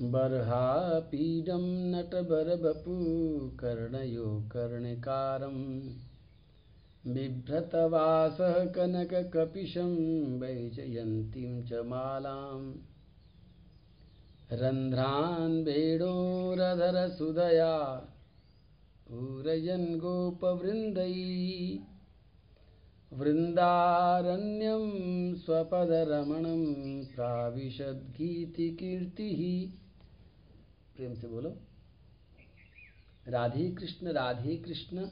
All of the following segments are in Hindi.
बर्हापीडं नटबरबपु कर्णयो कर्णिकारं बिभ्रतवासः कनककपिशं वैजयन्तीं च मालाम् रन्ध्रान् वेणोरधरसुदया पूरयन् गोपवृन्दै वृन्दारण्यं स्वपदरमणं प्राविशद्गीतिकीर्तिः प्रेम से बोलो। राधे कृष्ण राधे कृष्ण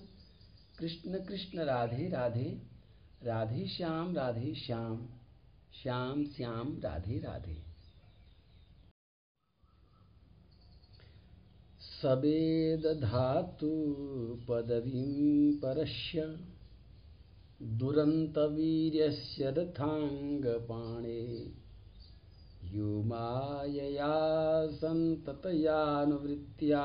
कृष्ण कृष्ण, राधे राधे राधे श्याम राधे श्याम श्याम श्याम, राधे राधे। सवेदधातु पदवीं परस्य दुरन्तवीर्यस्य यो मायया सन्ततयानुवृत्त्या।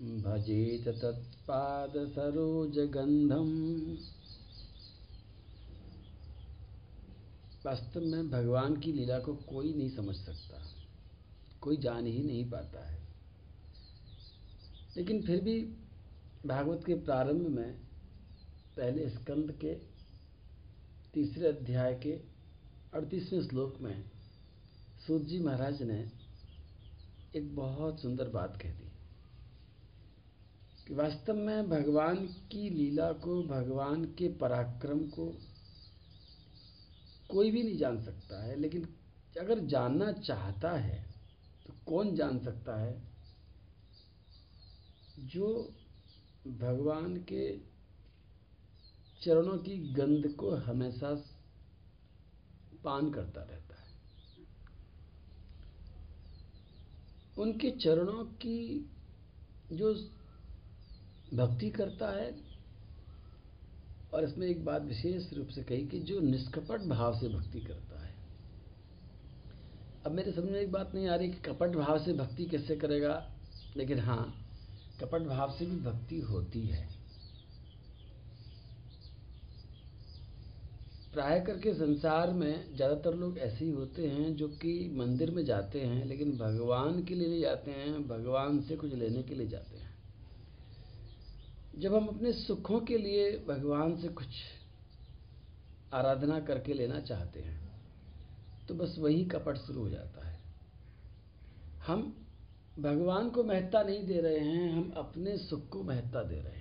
भजेत तत्पादसरोजगन्धम् वास्तव में भगवान की लीला को कोई नहीं समझ सकता। कोई जान ही नहीं पाता है। लेकिन फिर भी भागवत के प्रारंभ में पहले स्कंद के तीसरे अध्याय के अड़तीसवें श्लोक में सूत जी महाराज ने एक बहुत सुंदर बात कह दी कि वास्तव में भगवान की लीला को, भगवान के पराक्रम को कोई भी नहीं जान सकता है, लेकिन अगर जानना चाहता है तो कौन जान सकता है? जो भगवान के चरणों की गंध को हमेशा पान करता रहता है उनके चरणों की जो भक्ति करता है, और इसमें एक बात विशेष रूप से कही कि जो निष्कपट भाव से भक्ति करता है। अब मेरे समझ में एक बात नहीं आ रही कि कपट भाव से भक्ति कैसे करेगा, लेकिन हाँ कपट भाव से भी भक्ति होती है। प्राय करके संसार में ज़्यादातर लोग ऐसे ही होते हैं जो कि मंदिर में जाते हैं, लेकिन भगवान के लिए नहीं जाते हैं, भगवान से कुछ लेने के लिए जाते हैं। जब हम अपने सुखों के लिए भगवान से कुछ आराधना करके लेना चाहते हैं तो बस वही कपट शुरू हो जाता है। हम भगवान को महत्ता नहीं दे रहे हैं, हम अपने सुख को महत्ता दे रहे हैं।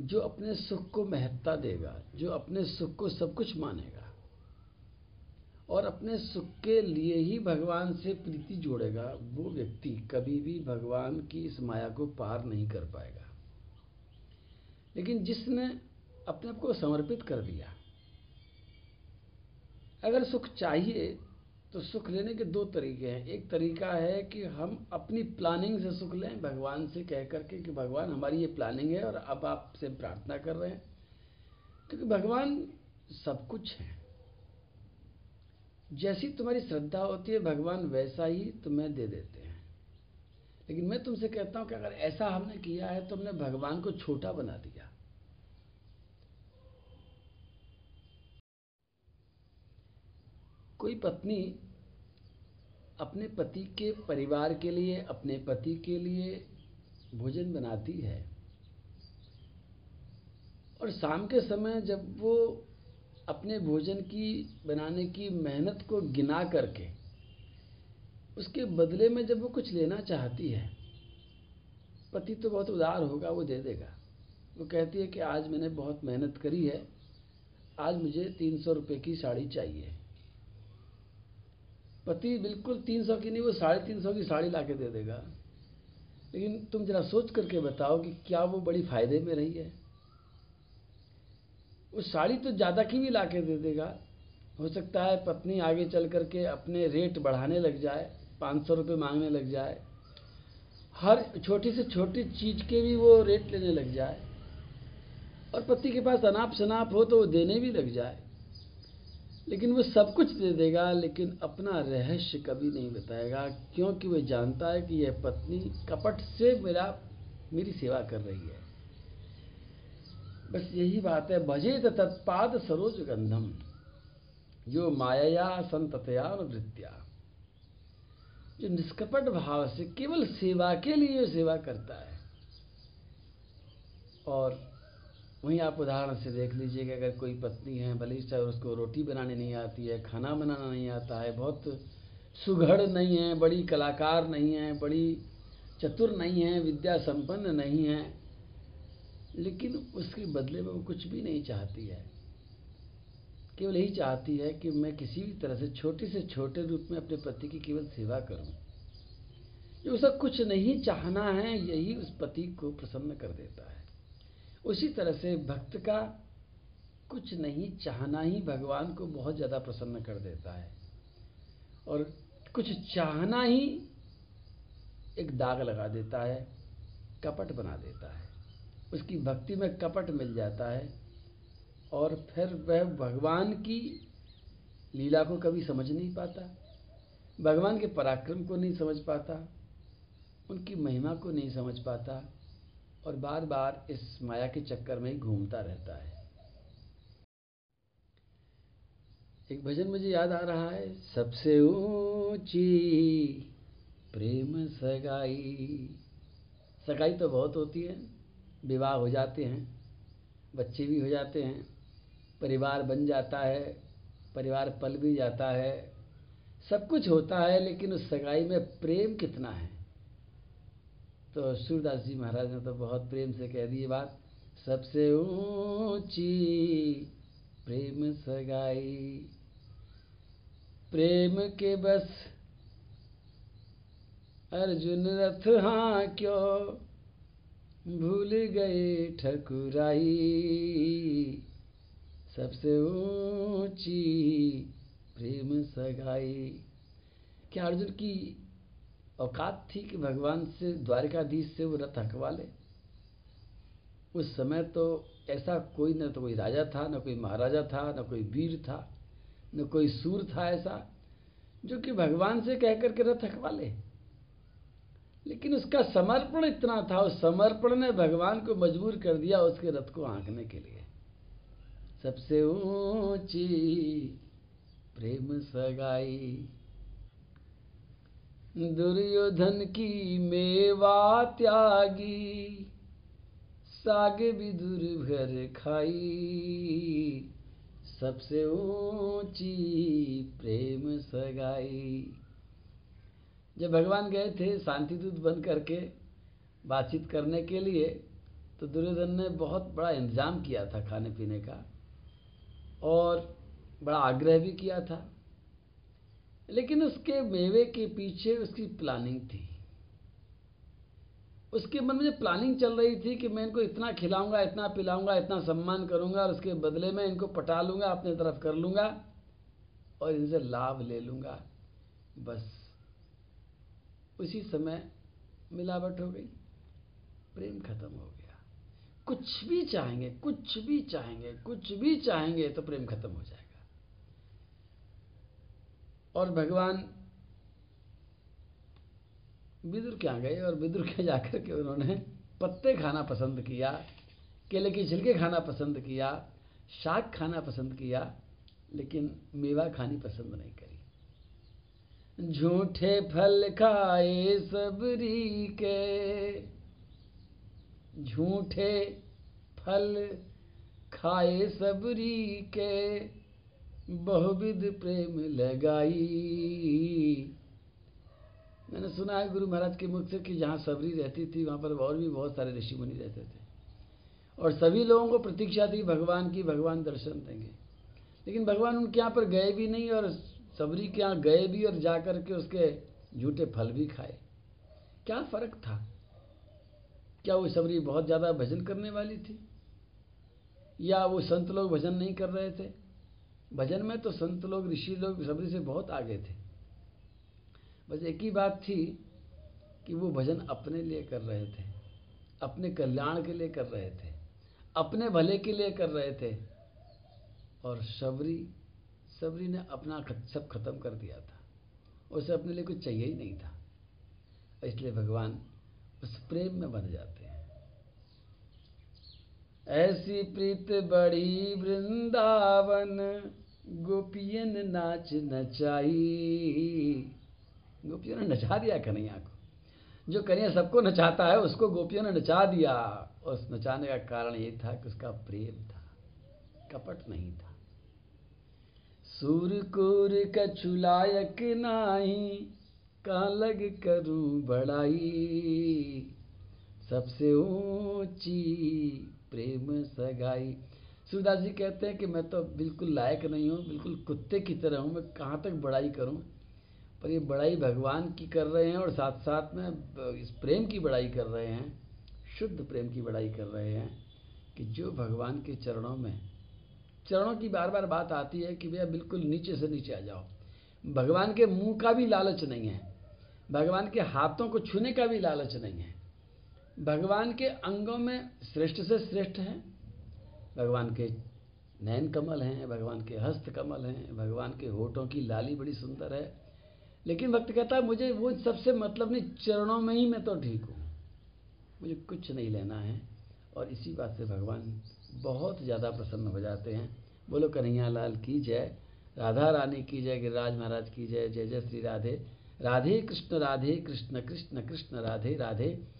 जो अपने सुख को महत्ता देगा, जो अपने सुख को सब कुछ मानेगा, और अपने सुख के लिए ही भगवान से प्रीति जोड़ेगा, वो व्यक्ति कभी भी भगवान की इस माया को पार नहीं कर पाएगा। लेकिन जिसने अपने आप को समर्पित कर दिया, अगर सुख चाहिए तो सुख लेने के दो तरीके हैं। एक तरीका है कि हम अपनी प्लानिंग से सुख लें, भगवान से कह करके कि भगवान हमारी ये प्लानिंग है और अब आपसे प्रार्थना कर रहे हैं। क्योंकि भगवान सब कुछ है। जैसी तुम्हारी श्रद्धा होती है, भगवान वैसा ही तुम्हें दे देते हैं। लेकिन मैं तुमसे कहता हूँ कि अगर ऐसा हमने किया है तो हमने भगवान को छोटा बना दिया। कोई पत्नी अपने पति के परिवार के लिए, अपने पति के लिए भोजन बनाती है और शाम के समय जब वो अपने भोजन की, बनाने की मेहनत को गिना करके, उसके बदले में जब वो कुछ लेना चाहती है, पति तो बहुत उदार होगा, वो दे देगा। वो कहती है कि आज मैंने बहुत मेहनत करी है, आज मुझे तीन सौ रुपये की साड़ी चाहिए। पति बिल्कुल तीन सौ की नहीं, वो साढ़े तीन सौ की साड़ी ला के दे देगा। लेकिन तुम जरा सोच करके बताओ कि क्या वो बड़ी फ़ायदे में रही है। वो साड़ी तो ज़्यादा की भी ला के दे देगा। हो सकता है पत्नी आगे चल करके अपने रेट बढ़ाने लग जाए, पाँच सौ रुपये मांगने लग जाए। हर छोटी से छोटी चीज़ के भी वो रेट लेने लग जाए। और पति के पास अनाप शनाप हो तो वो देने भी लग जाए। लेकिन वो सब कुछ दे देगा, लेकिन अपना रहस्य कभी नहीं बताएगा, क्योंकि वह जानता है कि यह पत्नी कपट से मेरा, मेरी सेवा कर रही है। बस यही बात है। भजे तत्पाद सरोज गंधम जो माया संततया वृत्तिया जो निष्कपट भाव से केवल सेवा के लिए सेवा करता है, और वहीं आप उदाहरण से देख लीजिए कि अगर कोई पत्नी है भले चाहे उसको रोटी बनाने नहीं आती है, खाना बनाना नहीं आता है, बहुत सुघड़ नहीं है, बड़ी कलाकार नहीं है, बड़ी चतुर नहीं है, विद्या संपन्न नहीं है, लेकिन उसके बदले में वो कुछ भी नहीं चाहती है। केवल यही चाहती है कि मैं किसी भी तरह से छोटे से छोटे रूप में अपने पति की केवल सेवा करूँ। जो उसका कुछ नहीं चाहना है, यही उस पति को प्रसन्न कर देता है। उसी तरह से भक्त का कुछ नहीं, चाहना ही भगवान को बहुत ज़्यादा प्रसन्न कर देता है। और कुछ चाहना ही एक दाग लगा देता है, कपट बना देता है। उसकी भक्ति में कपट मिल जाता है और फिर वह भगवान की लीला को कभी समझ नहीं पाता, भगवान के पराक्रम को नहीं समझ पाता, उनकी महिमा को नहीं समझ पाता और बार बार इस माया के चक्कर में ही घूमता रहता है। एक भजन मुझे याद आ रहा है, सबसे ऊँची प्रेम सगाई। सगाई तो बहुत होती है, विवाह हो जाते हैं, बच्चे भी हो जाते हैं, परिवार बन जाता है, परिवार पल भी जाता है, सब कुछ होता है, लेकिन उस सगाई में प्रेम कितना है? तो सूरदास जी महाराज ने तो बहुत प्रेम से कह दी बात, सबसे ऊँची प्रेम सगाई। प्रेम के बस अर्जुन रथ हाँ क्यों भूल गए ठकुराई? सबसे ऊँची प्रेम सगाई। क्या अर्जुन की औकात थी कि भगवान से, द्वारिकाधीश से वो रथ हकवा ले। उस समय तो ऐसा कोई न तो कोई राजा था, न कोई महाराजा था, न कोई वीर था, न कोई सूर था ऐसा, जो कि भगवान से कह करके रथ हकवा ले। लेकिन उसका समर्पण इतना था, उस समर्पण ने भगवान को मजबूर कर दिया उसके रथ को आंकने के लिए। सबसे ऊँची प्रेम सगाई दुर्योधन की मेवा त्यागी, साग विदुर भर खाई। सबसे ऊँची प्रेम सगाई। जब भगवान गए थे शांति दूत बन करके बातचीत करने के लिए तो दुर्योधन ने बहुत बड़ा इंतज़ाम किया था खाने पीने का और बड़ा आग्रह भी किया था। लेकिन उसके मेवे के पीछे उसकी प्लानिंग थी। उसके मन में प्लानिंग चल रही थी कि मैं इनको इतना खिलाऊँगा, इतना पिलाऊँगा, इतना सम्मान करूँगा और उसके बदले में इनको पटा लूँगा, अपने तरफ़ कर लूँगा और इनसे लाभ ले लूँगा। बस उसी समय मिलावट हो गई। प्रेम खत्म हो गया। कुछ भी चाहेंगे, कुछ भी चाहेंगे, कुछ भी चाहेंगे तो प्रेम खत्म हो जाएगा। और भगवान विदुर क्या गए और विदुर के जाकर के उन्होंने पत्ते खाना पसंद किया, केले की छिलके खाना पसंद किया, शाक खाना पसंद किया, लेकिन मेवा खानी पसंद नहीं करी। झूठे फल खाए सबरी के, झूठे फल खाए सबरी के। बहुविध प्रेम लगाई। मैंने सुना है गुरु महाराज के मुख से कि जहाँ सबरी रहती थी, वहाँ पर और भी बहुत सारे ऋषि मुनि रहते थे। और सभी लोगों को प्रतीक्षा थी, भगवान की भगवान दर्शन देंगे। लेकिन भगवान उनके यहाँ पर गए भी नहीं और सबरी के यहाँ गए भी और जा कर के उसके झूठे फल भी खाए। क्या फ़र्क था? क्या वो सबरी बहुत ज़्यादा भजन करने वाली थी? या वो संत लोग भजन नहीं कर रहे थे? भजन में तो संत लोग, ऋषि लोग सबरी से बहुत आगे थे। बस एक ही बात थी कि वो भजन अपने लिए कर रहे थे, अपने कल्याण के लिए कर रहे थे, अपने भले के लिए कर रहे थे। और शबरी सबरी ने अपना सब खत्म कर दिया था। उसे अपने लिए कुछ चाहिए ही नहीं था। इसलिए भगवान उस प्रेम में बन जाते। ऐसी प्रीत बड़ी वृंदावन, गोपियन नाच नचाई। गोपियों ने नचा दिया कन्हैया को। जो कन्हैया सबको नचाता है, उसको गोपियों ने नचा दिया। उस नचाने का कारण ये था कि उसका प्रेम था, कपट नहीं था। सूर सूरकुर कछुलायक नाही का लग करूँ बड़ाई। सबसे ऊँची प्रेम सगाई। सूरदास जी कहते हैं कि मैं तो बिल्कुल लायक नहीं हूँ, बिल्कुल कुत्ते की तरह हूँ। मैं कहाँ तक बड़ाई करूँ? पर ये बड़ाई भगवान की कर रहे हैं और साथ साथ में इस प्रेम की बड़ाई कर रहे हैं, शुद्ध प्रेम की बड़ाई कर रहे हैं कि जो भगवान के चरणों में, चरणों की बार बार बात आती है कि भैया बिल्कुल नीचे से नीचे आ जाओ। भगवान के मुँह का भी लालच नहीं है। भगवान के हाथों को छूने का भी लालच नहीं है। भगवान के अंगों में श्रेष्ठ से श्रेष्ठ हैं, भगवान के नयन कमल हैं, भगवान के हस्त कमल हैं, भगवान के होठों की लाली बड़ी सुंदर है। लेकिन वक्त कहता है, मुझे वो सबसे मतलब नहीं, चरणों में ही मैं तो ठीक हूँ। मुझे कुछ नहीं लेना है। और इसी बात से भगवान बहुत ज़्यादा प्रसन्न हो जाते हैं। बोलो, कन्हैया लाल, की जय। राधा रानी, की जय। गिरिराज महाराज, की जय। जय जय श्री राधे। राधे कृष्ण राधे कृष्ण कृष्ण कृष्ण, राधे राधे।